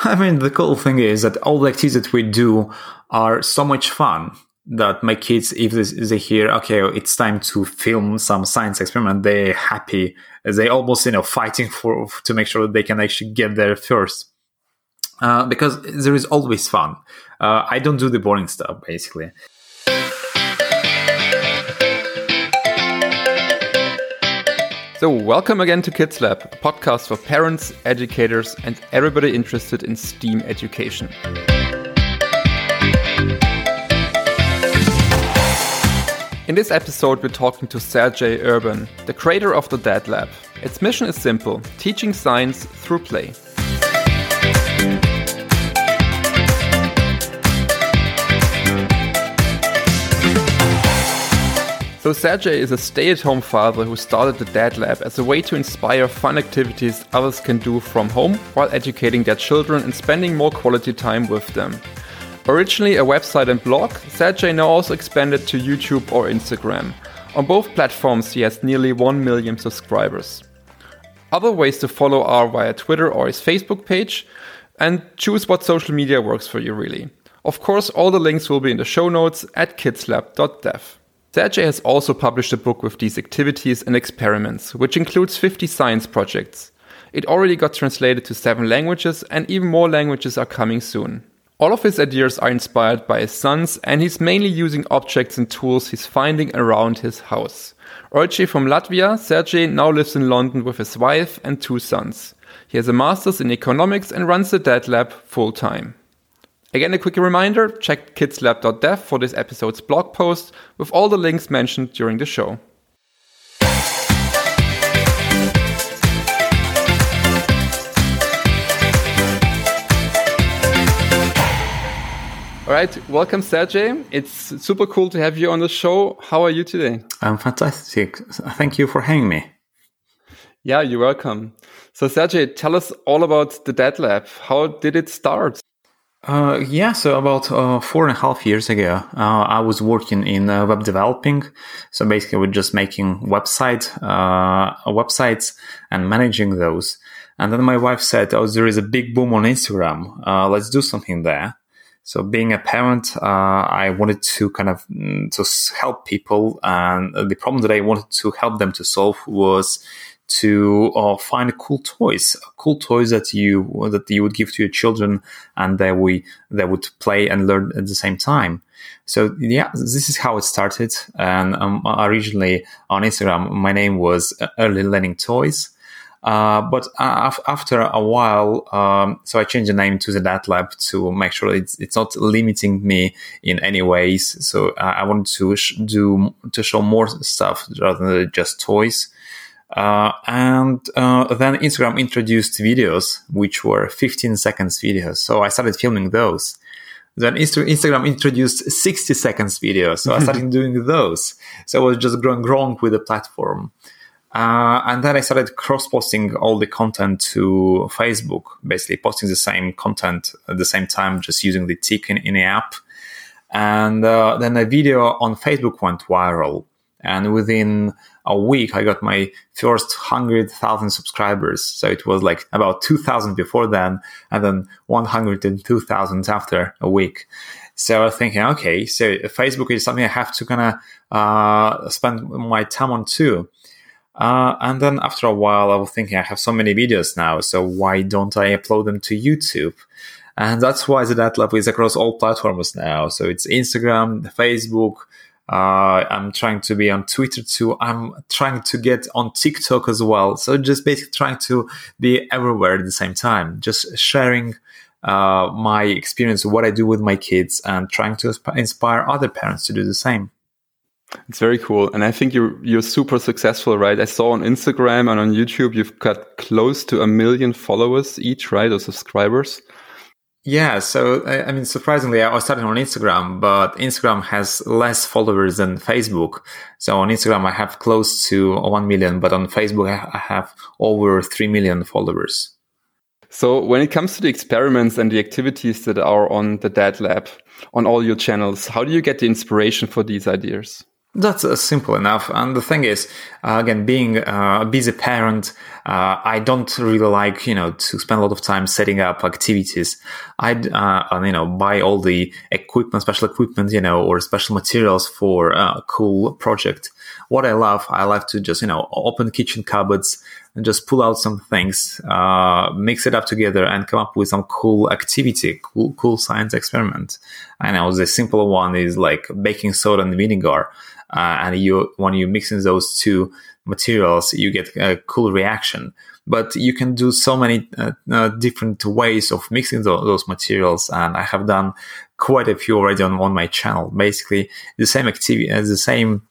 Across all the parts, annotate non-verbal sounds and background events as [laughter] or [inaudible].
[laughs] I mean, the cool thing is that all the activities that we do are so much fun that my kids, if they hear, okay, it's time to film some science experiment, they're happy. They almost, you know, fighting for to make sure that they can actually get there first. Uh, because there is always fun. Uh, I don't do the boring stuff, basically. So, welcome again to Kids Lab, a podcast for parents, educators, and everybody interested in STEAM education. In this episode, we're talking to Sergey Urban, the creator of the Dad Lab. Its mission is simple teaching science through play. So Sergey is a stay-at-home father who started the Dad Lab as a way to inspire fun activities others can do from home while educating their children and spending more quality time with them. Originally a website and blog, Sergey now also expanded to YouTube or Instagram. On both platforms he has nearly 1 million subscribers. Other ways to follow are via Twitter or his Facebook page, and choose what social media works for you really. Of course, all the links will be in the show notes at kidslab.dev. Sergey has also published a book with these activities and experiments, which includes 50 science projects. It already got translated to seven languages, and even more languages are coming soon. All of his ideas are inspired by his sons, and he's mainly using objects and tools he's finding around his house. Originally from Latvia, Sergey now lives in London with his wife and two sons. He has a master's in economics and runs the Dad Lab full time. Again, a quick reminder check kidslab.dev for this episode's blog post with all the links mentioned during the show. All right, welcome, Sergey. It's super cool to have you on the show. How are you today? I'm fantastic. Thank you for having me. Yeah, you're welcome. So, Sergey, tell us all about the Dad Lab. How did it start? Uh, yeah, so about uh, four and a half years ago, uh, I was working in uh, web developing. So basically, we're just making website uh, websites and managing those. And then my wife said, "Oh, there is a big boom on Instagram. Uh, let's do something there." So being a parent, I wanted to kind of mm, to help people, and the problem that I wanted to help them to solve was to uh, find cool toys, cool toys that you that you would give to your children, and that we that would play and learn at the same time. So yeah, this is how it started. And um, originally on Instagram, my name was Early Learning Toys. Uh, but after a while, um, so I changed the name to the Dad Lab to make sure it's it's not limiting me in any ways. So uh, I wanted to sh- do to show more stuff rather than just toys. Uh, and uh, then Instagram introduced videos, which were 15 seconds videos. So I started filming those. Then Insta- Instagram introduced 60 seconds videos. So I [laughs] started doing those. So I was just growing, growing with the platform. Uh, and then I started cross posting all the content to Facebook, basically posting the same content at the same time, just using the tick in, in the app. And uh, then a video on Facebook went viral. And within a week, I got my first 100,000 subscribers. So it was like about 2,000 before then, and then 102,000 after a week. So I was thinking, okay, so Facebook is something I have to kind of uh, spend my time on too. Uh, and then after a while, I was thinking, I have so many videos now, so why don't I upload them to YouTube? And that's why the Dad Lab is across all platforms now. So it's Instagram, Facebook, uh, I'm trying to be on Twitter too. I'm trying to get on TikTok as well. So just basically trying to be everywhere at the same time, just sharing uh, my experience, what I do with my kids, and trying to inspire other parents to do the same. It's very cool, and I think you're you're super successful, right? I saw on Instagram and on YouTube you've got close to a million followers each, right, or subscribers. Yeah, so I mean, surprisingly, I starting on Instagram, but Instagram has less followers than Facebook. So on Instagram, I have close to 1 million, but on Facebook, I have over 3 million followers. So when it comes to the experiments and the activities that are on the Dad Lab, on all your channels, how do you get the inspiration for these ideas? That's uh, simple enough. And the thing is, uh, again, being uh, a busy parent, uh, I don't really like, you know, to spend a lot of time setting up activities. I'd, uh, you know, buy all the equipment, special equipment, you know, or special materials for a cool project. What I love, I love to just, you know, open kitchen cupboards and just pull out some things, uh, mix it up together and come up with some cool activity, cool, cool science experiment. I know the simple one is like baking soda and vinegar uh, and you when you mix in those two materials, you get a cool reaction. But you can do so many uh, uh, different ways of mixing those materials, and I have done quite a few already on, on my channel. Basically, the same activity, uh, the same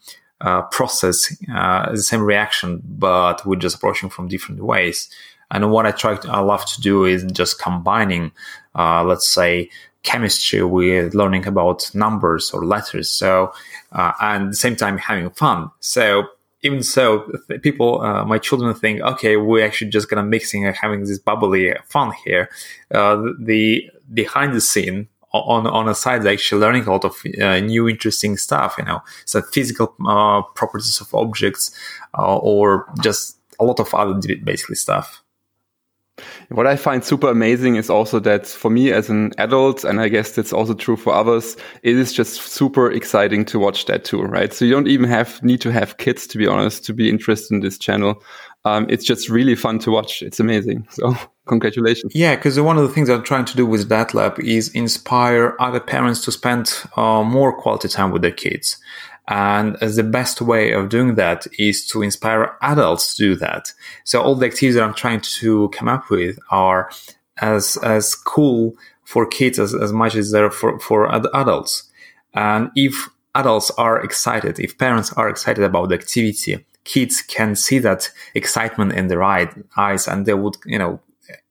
uh, process, uh, the same reaction, but we're just approaching from different ways. And what I try, to, I love to do is just combining, let's say, chemistry with learning about numbers or letters. So, uh, and at the same time having fun. So even so, people, uh, my children think, okay, we're actually just gonna mixing and having this bubbly fun here. Uh, the behind the scene on on a side, they're actually learning a lot of uh, new interesting stuff. You know, so physical uh, properties of objects, uh, or just a lot of other basically stuff. What I find super amazing is also that for me as an adult, and I guess that's also true for others, it is just super exciting to watch that too, right? So you don't even have need to have kids to be honest to be interested in this channel. Um, it's just really fun to watch. It's amazing. So [laughs] congratulations. Yeah, because one of the things I'm trying to do with Dad Lab is inspire other parents to spend uh, more quality time with their kids. And the best way of doing that is to inspire adults to do that. So all the activities that I'm trying to come up with are as, as cool for kids as, as much as they're for, for adults. And if adults are excited, if parents are excited about the activity, kids can see that excitement in their eyes and they would, you know,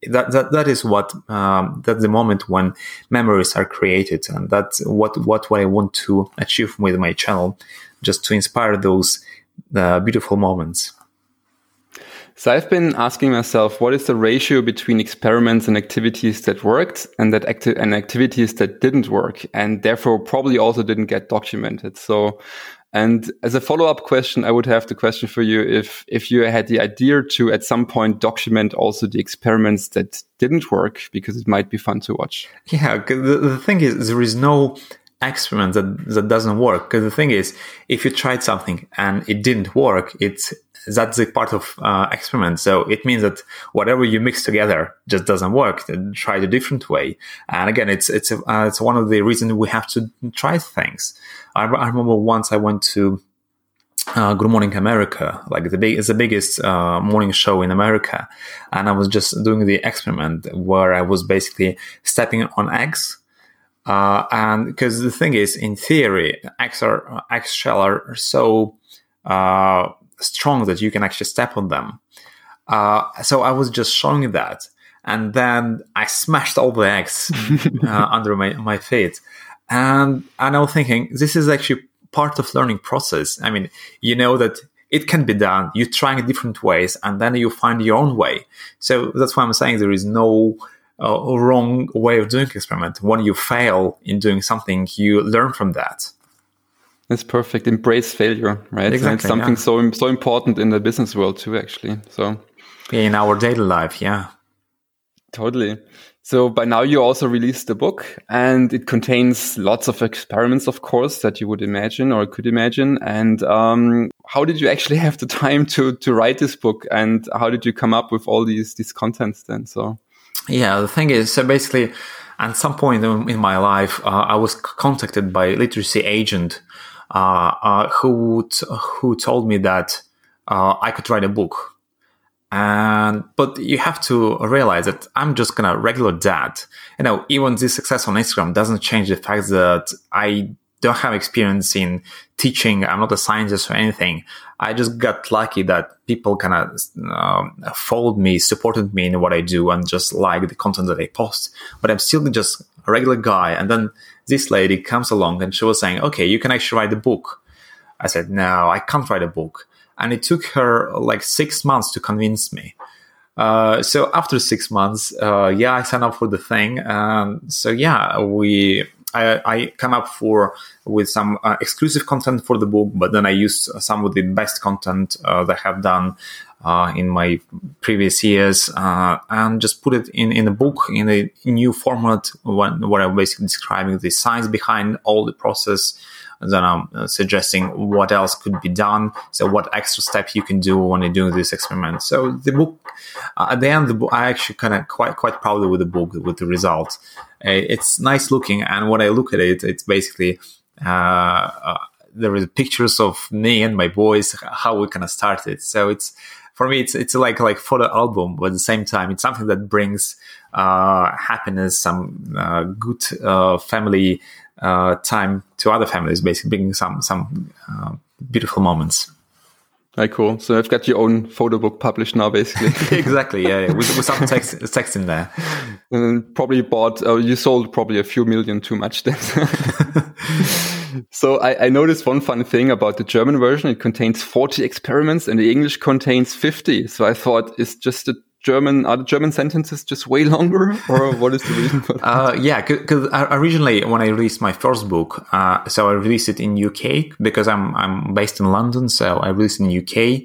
that, that that is what um, that's the moment when memories are created. And that's what what what I want to achieve with my channel just to inspire those uh, beautiful moments. So I've been asking myself what is the ratio between experiments and activities that worked and that acti- and activities that didn't work? And therefore probably also didn't get documented. So and as a follow-up question, I would have the question for you if if you had the idea to at some point document also the experiments that didn't work because it might be fun to watch. Yeah, the, the thing is there is no experiment that that doesn't work because the thing is if you tried something and it didn't work, it's that's the part of uh, experiment. So it means that whatever you mix together just doesn't work. Try a different way. And again, it's it's a, uh, it's one of the reasons we have to try things. I, I remember once I went to uh, Good Morning America, like the big, it's the biggest uh, morning show in America, and I was just doing the experiment where I was basically stepping on eggs. Uh, and because the thing is, in theory, eggs are egg shell are so uh, strong that you can actually step on them. Uh, so I was just showing that. And then I smashed all the eggs [laughs] uh, under my, my feet. And, and I was thinking, this is actually part of learning process. I mean, you know that it can be done. You try different ways and then you find your own way. So that's why I'm saying there is no uh, wrong way of doing experiment. When you fail in doing something, you learn from that. That's perfect. Embrace failure, right? Exactly, it's something yeah. so so important in the business world too, actually. So in our daily life, yeah, totally. So by now you also released the book, and it contains lots of experiments, of course, that you would imagine or could imagine. And um, how did you actually [laughs] have the time to to write this book, and how did you come up with all these these contents then? So yeah, the thing is, so basically, at some point in my life, uh, I was contacted by a literacy agent who t- who told me that uh, I could write a book. And but you have to realize that I'm just gonna regular dad. You know, even this success on Instagram doesn't change the fact that I don't have experience in teaching. I'm not a scientist or anything. I just got lucky that people kind of um, followed me, supported me in what I do, and just like the content that I post. But I'm still just a regular guy. And then this lady comes along and she was saying, okay, you can actually write a book. I said, no, I can't write a book. And it took her like six months to convince me. Uh, so after six months, uh, yeah, I signed up for the thing. Um, so yeah, we I, I come up for with some uh, exclusive content for the book, but then I used some of the best content uh, that I have done uh, in my previous years uh, and just put it in, in a book in a new format when, where I'm basically describing the science behind all the process. And then I'm uh, suggesting what else could be done. So what extra step you can do when you're doing this experiment. So the book, uh, at the end, the book, I actually kind of quite quite proud with the book with the result. Uh, it's nice looking, and when I look at it, it's basically uh, there is pictures of me and my boys how we kind of started. So it's for me, it's it's like like photo album, but at the same time, it's something that brings uh, happiness, some uh, good uh, family uh, time to other families, basically bringing some some uh, beautiful moments. Very cool. So I've got your own photo book published now, basically. [laughs] exactly. Yeah, yeah. With, with, some [laughs] text text in there. And probably bought. Uh, you sold probably a few million too much then. [laughs] so I, I, noticed one fun thing about the German version. It contains 40 experiments and the English contains 50. So I thought is just the German, are the German sentences just way [laughs] longer or what is the reason for that? Uh, yeah, because originally when I released my first book, uh, so I released it in UK because I'm, I'm based in London. So I released in UK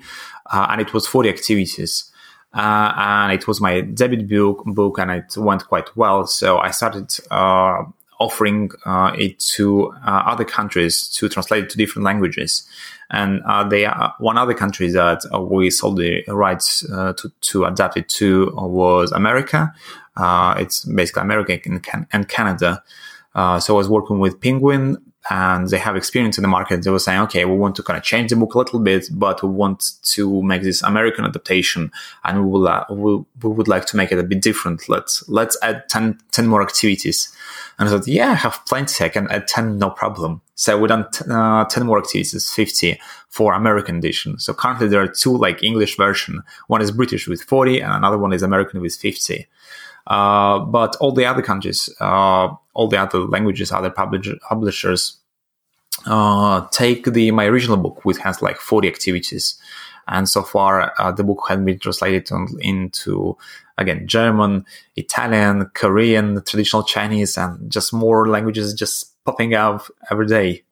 uh, and it was 40 activities. Uh, and it was my debut book, book and it went quite well. So I started uh, offering uh, it to uh, other countries to translate it to different languages. And uh, they are, one other country that we sold the rights to, to adapt it to was America. It's basically America and, Can- and Canada. so I was working with Penguin and they have experience in the market. They were saying, okay, we want to kind of change the book a little bit, but we want to make this American adaptation and we will, uh, we, we, would like to make it a bit different. Let's, let's add 10, 10 more activities. And I thought, yeah, I have plenty. I can add 10, no problem. So we done t- uh, 10 more activities, 50 for American edition. So currently there are two like English version. One is British with 40 and another one is American with 50. Uh, but all the other countries, uh, all the other languages, other publish- publishers, uh, take the my original book, which has like 40 activities. And so far, uh, the book has been translated on, into, again, German, Italian, Korean, traditional Chinese, and just more languages just popping up every day.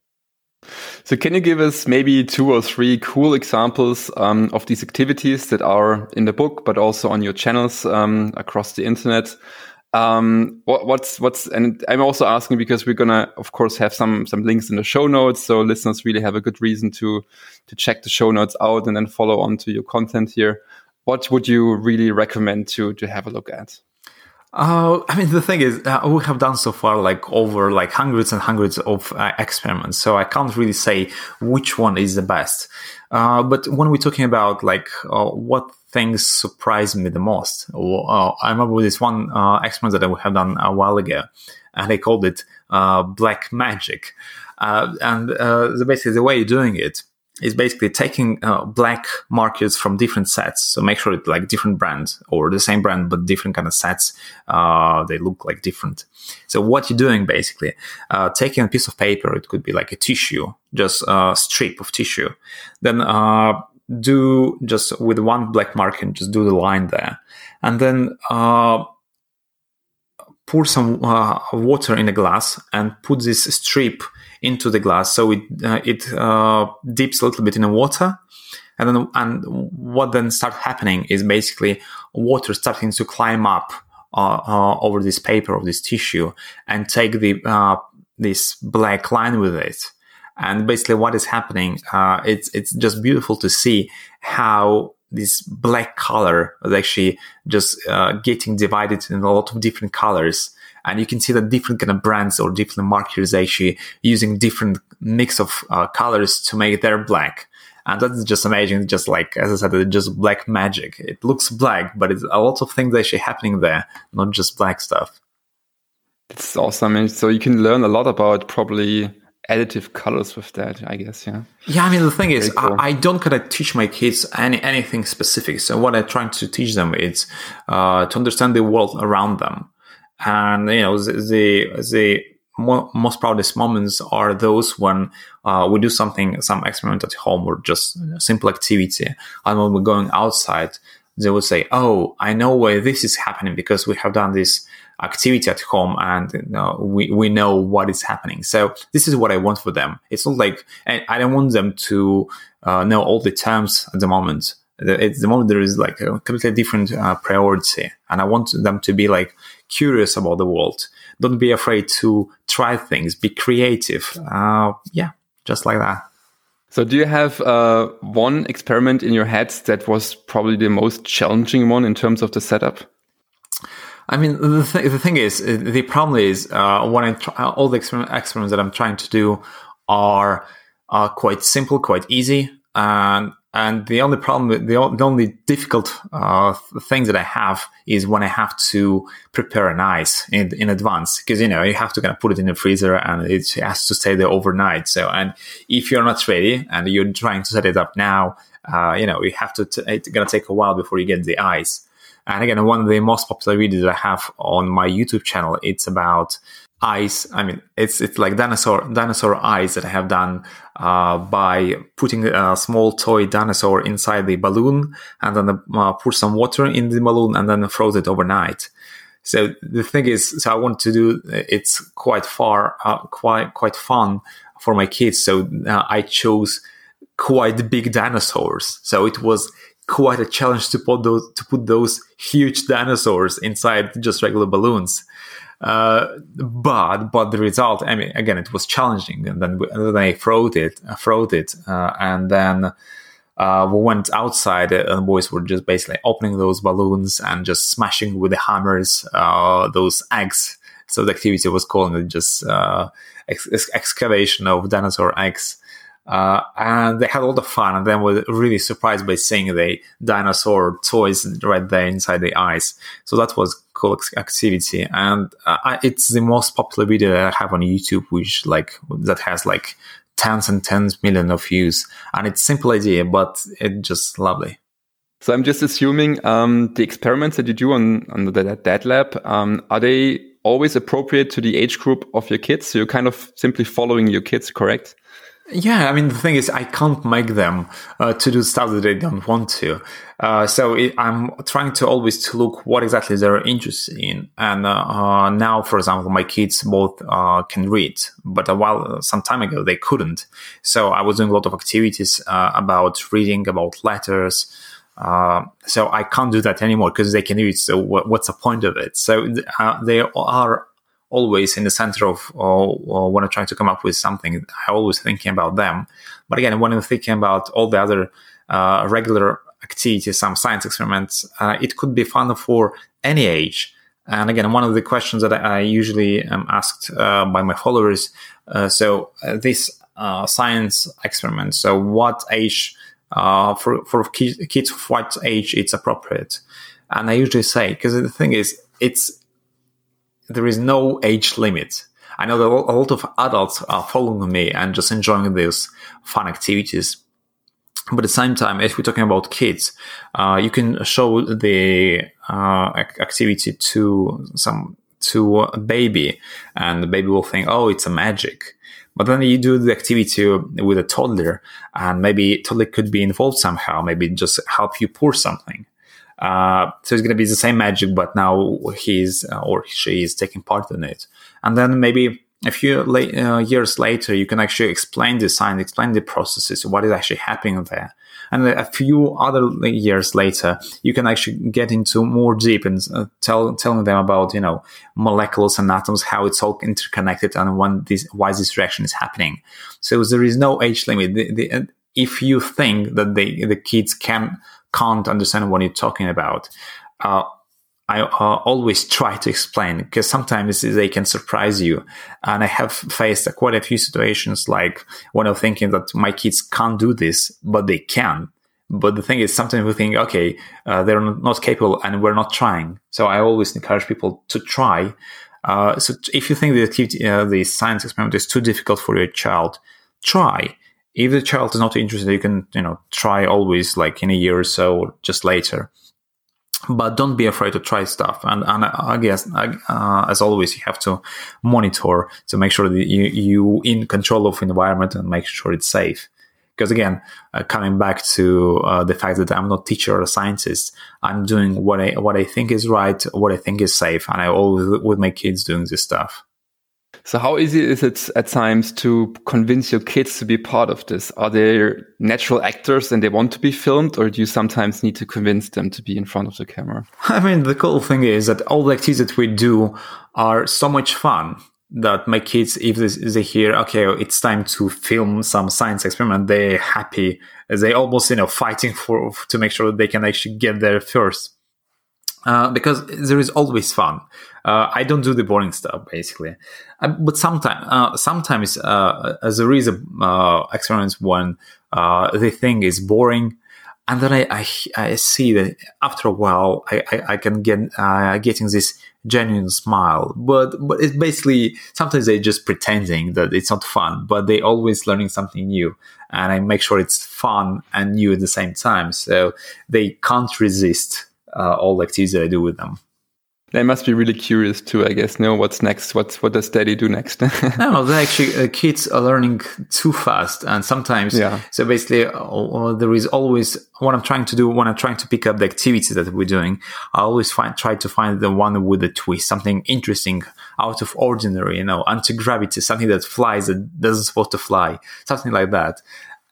So, can you give us maybe two or three cool examples um, of these activities that are in the book, but also on your channels um, across the internet? Um, what, what's what's and I'm also asking because we're gonna, of course, have some some links in the show notes, so listeners really have a good reason to to check the show notes out and then follow on to your content here. What would you really recommend to to have a look at? Uh, I mean, the thing is, uh, we have done so far like over like hundreds and hundreds of uh, experiments, so I can't really say which one is the best. Uh, but when we're talking about like uh, what things surprised me the most. Uh, I remember this one uh, experiment that I have done a while ago, and they called it uh, black magic. Uh, and uh, the, basically, the way you're doing it is basically taking uh, black markers from different sets. So make sure it's like different brands or the same brand but different kind of sets. they look like different. So what you're doing basically, taking a piece of paper, it could be like a tissue, just a strip of tissue, then do just with one black marker, and just do the line there, and then uh, pour some uh, water in a glass and put this strip into the glass. So it uh, it uh, dips a little bit in the water. And then, and what then start happening is basically water starting to climb up uh, uh, over this paper of this tissue and take the uh this black line with it and basically, what is happening? Uh, it's it's just beautiful to see how this black color is actually just uh, getting divided in a lot of different colors. And you can see that different kind of brands or different markers actually using different mix of uh, colors to make their black. And that's just amazing. Just like, as I said, it's just black magic. It looks black, but it's a lot of things actually happening there, not just black stuff. It's awesome. And so you can learn a lot about probably additive colors with that, I guess. Yeah. Yeah. I mean, the thing is, cool. I, I, don't kind of teach my kids any anything specific. So what I'm trying to teach them is uh, to understand the world around them, and you know, the the, the most proudest moments are those when uh, we do something, some experiment at home or just simple activity, and when we're going outside, they will say, "Oh, I know why this is happening because we have done this." Activity at home and you know, we, we know what is happening. So this is what I want for them. It's not like, I don't want them to uh, know all the terms at the moment. At the moment, there is like a completely different uh, priority. And I want them to be like curious about the world. Don't be afraid to try things, be creative. Uh, yeah, just like that. So, do you have uh, one experiment in your head that was probably the most challenging one in terms of the setup? I mean, the, th- the thing is, uh, the problem is uh, when I try, all the experiments that I'm trying to do are uh, quite simple, quite easy, and and the only problem, the, the only difficult uh, thing that I have is when I have to prepare an ice in, in advance, because you know you have to kind of put it in the freezer and it has to stay there overnight. So, and if you're not ready and you're trying to set it up now, uh, you know you have to. T- it's gonna take a while before you get the ice. And again, one of the most popular videos I have on my YouTube channel, it's about eyes. I mean, it's it's like dinosaur dinosaur eyes that I have done uh, by putting a small toy dinosaur inside the balloon and then uh, put some water in the balloon and then froze it overnight. So the thing is, so I want to do it's quite far, uh, quite quite fun for my kids. So uh, I chose quite big dinosaurs. So it was quite a challenge to put those to put those huge dinosaurs inside just regular balloons. Uh, but but the result, I mean, again, it was challenging, and then, we, then I froze it, froze it, uh, and then uh, we went outside, and the boys were just basically opening those balloons and just smashing with the hammers uh, those eggs. So the activity was called just uh, ex- excavation of dinosaur eggs. Uh, and they had all the fun and then were really surprised by seeing the dinosaur toys right there inside the ice. So that was cool activity. And uh, it's the most popular video that I have on YouTube, which like, that has like tens and tens million of views. And it's simple idea, but it's just lovely. So I'm just assuming um, the experiments that you do on, on the Dad Lab, um, are they always appropriate to the age group of your kids? So you're kind of simply following your kids, correct? Yeah, I mean the thing is, I can't make them uh, to do stuff that they don't want to. Uh, so it, I'm trying to always to look what exactly they're interested in. And uh, uh now, for example, my kids both uh, can read, but a while some time ago they couldn't. So I was doing a lot of activities uh, about reading, about letters. so I can't do that anymore because they can read. So what's the point of it? So they are always in the center of uh, when I'm trying to come up with something. I always thinking about them. But again, when I'm thinking about all the other uh, regular activities, some science experiments, uh, it could be fun for any age. And again, one of the questions that I usually am asked uh, by my followers. Uh, so uh, this science experiment. So what age for for kids what age it's appropriate? And I usually say because the thing is, it's there is no age limit. I know that a lot of adults are following me and just enjoying these fun activities. But at the same time, if we're talking about kids, uh, you can show the uh, activity to some to a baby, and the baby will think, "Oh, it's a magic." But then you do the activity with a toddler, and maybe toddler could be involved somehow. Maybe just help you pour something. Uh, so it's going to be the same magic, but now he's uh, or she is taking part in it. And then maybe a few uh, years later, you can actually explain the science, explain the processes, what is actually happening there. And a few other years later, you can actually get into more deep and uh, tell telling them about you know molecules and atoms, how it's all interconnected, and when this why this reaction is happening. So there is no age limit. The, the, if you think that the the kids can can't understand what you're talking about, uh, I uh, always try to explain because sometimes they can surprise you. And I have faced quite a few situations like when I'm thinking that my kids can't do this, but they can. But the thing is, sometimes we think, okay, uh, they're not capable and we're not trying. So I always encourage people to try. Uh, so if you think the activity, uh, the science experiment is too difficult for your child, try if the child is not interested, you can, you know, try always like in a year or so, or just later. But don't be afraid to try stuff. And, and I guess, uh, as always, you have to monitor to make sure that you, you in control of environment and make sure it's safe. Because again, uh, coming back to uh, the fact that I'm not teacher or a scientist, I'm doing what I what I think is right, what I think is safe, and I always with my kids doing this stuff. So how easy is it at times to convince your kids to be part of this? Are they natural actors and they want to be filmed or do you sometimes need to convince them to be in front of the camera? I mean, the cool thing is that all the activities that we do are so much fun that my kids, if they hear, okay, it's time to film some science experiment, they're happy. They almost, you know, fighting for to make sure that they can actually get there first. Uh, because there is always fun. Uh, I don't do the boring stuff basically, uh, but sometimes, uh, sometimes uh, there is a experience when the thing is boring, and then I, I, I, see that after a while I, I, I can get getting this genuine smile. But but it's basically sometimes they're just pretending that it's not fun, but they always learning something new, and I make sure it's fun and new at the same time, so they can't resist uh, all the activities that I do with them. They must be really curious too, I guess. Know what's next? What's what does Daddy do next? [laughs] no, they actually uh, kids are learning too fast, and sometimes. Yeah. So basically, uh, uh, there is always what I'm trying to do when I'm trying to pick up the activity that we're doing. I always find try to find the one with a twist, something interesting, out of ordinary. You know, anti gravity, something that flies that doesn't supposed to fly, something like that.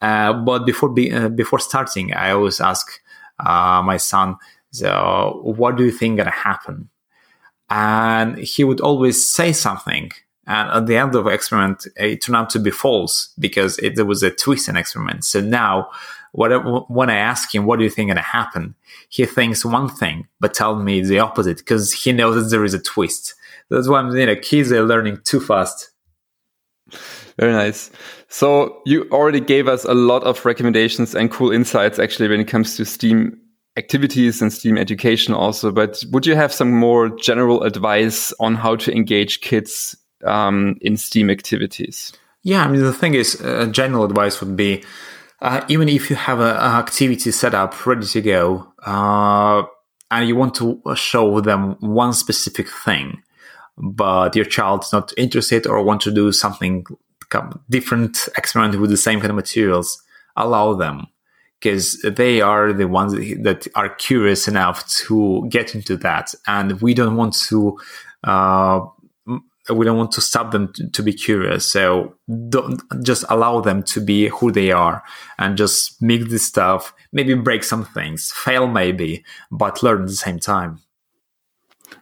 Uh, but before be, uh, before starting, I always ask uh, my son so, what do you think gonna happen? And he would always say something. And at the end of the experiment, it turned out to be false because it, there was a twist in experiment. So now, whatever, when I ask him, what do you think gonna happen? He thinks one thing, but tell me the opposite because he knows that there is a twist. That's why I'm, you know, kids are learning too fast. Very nice. So you already gave us a lot of recommendations and cool insights actually when it comes to STEAM activities and STEAM education also, but would you have some more general advice on how to engage kids um, in STEAM activities? Yeah, I mean, the thing is, uh, general advice would be uh, even if you have an activity set up ready to go uh, and you want to show them one specific thing, but your child's not interested or want to do something different experiment with the same kind of materials, allow them because they are the ones that are curious enough to get into that, and we don't want to. Uh, we don't want to stop them to, to be curious. So don't just allow them to be who they are and just make this stuff, maybe break some things, fail maybe, but learn at the same time.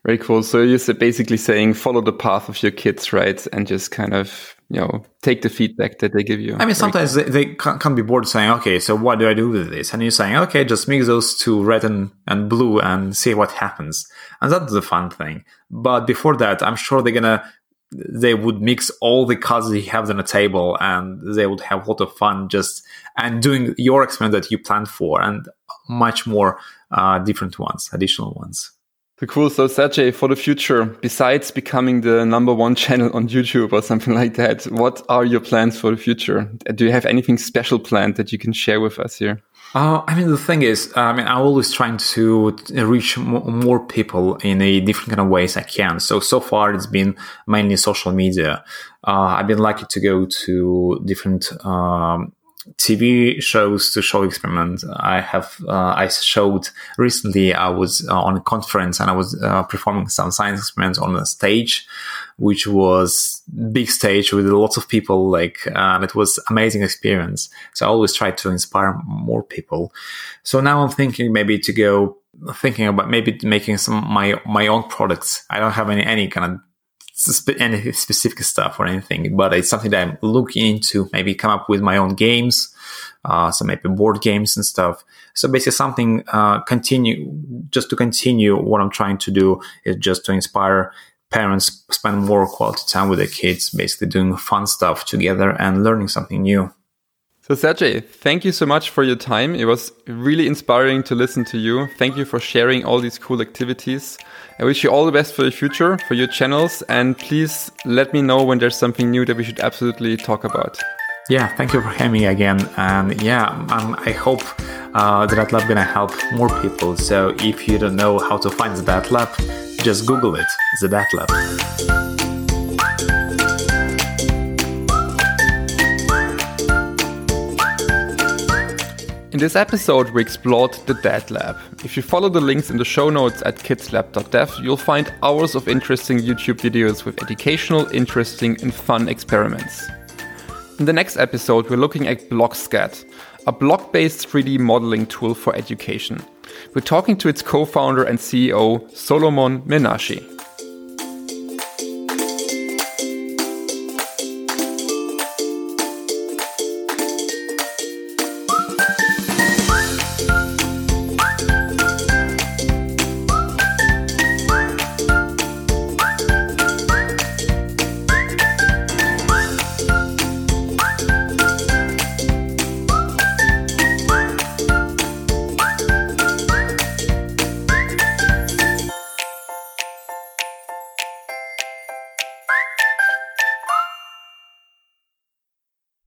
Very cool. So you're basically saying follow the path of your kids, right? And just kind of you know take the feedback that they give you. I mean, sometimes they, they can be bored saying, "Okay, so what do I do with this?" And you're saying, "Okay, just mix those two, red and, and blue, and see what happens." And that's the fun thing. But before that, I'm sure they're gonna they would mix all the colors you have on the table, and they would have a lot of fun just and doing your experiment that you planned for, and much more uh, different ones, additional ones. So cool. So Sergey, for the future, besides becoming the number one [laughs] channel on YouTube or something like that, what are your plans for the future? Do you have anything special planned that you can share with us here? Uh, I mean, the thing is, I mean, I'm always trying to reach more people in a different kind of ways I can. So, so far it's been mainly social media. Uh, I've been lucky to go to different um, TV shows to show experiment. I have uh, I showed recently. I was uh, on a conference and I was uh, performing some science experiments on a stage, which was big stage with lots of people. Like and it was amazing experience. So I always try to inspire more people. So now I'm thinking maybe to go thinking about maybe making some my my own products. I don't have any any kind of any specific stuff or anything, but it's something that I'm looking into. Maybe come up with my own games, uh, so maybe board games and stuff. So basically, something uh, continue just to continue what I'm trying to do is just to inspire parents spend more quality time with their kids, basically doing fun stuff together and learning something new. So Sergey, thank you so much for your time. It was really inspiring to listen to you. Thank you for sharing all these cool activities. I wish you all the best for the future, for your channels, and please let me know when there's something new that we should absolutely talk about. Yeah, thank you for having me again. And yeah, um, I hope uh, the Lab gonna help more people. So if you don't know how to find the Lab, just Google it, the Lab. In this episode, we explored the Dad Lab. If you follow the links in the show notes at kidslab.dev, you'll find hours of interesting YouTube videos with educational, interesting, and fun experiments. In the next episode, we're looking at BlocksCAD, a block based 3D modeling tool for education. We're talking to its co founder and CEO, Solomon Menashi.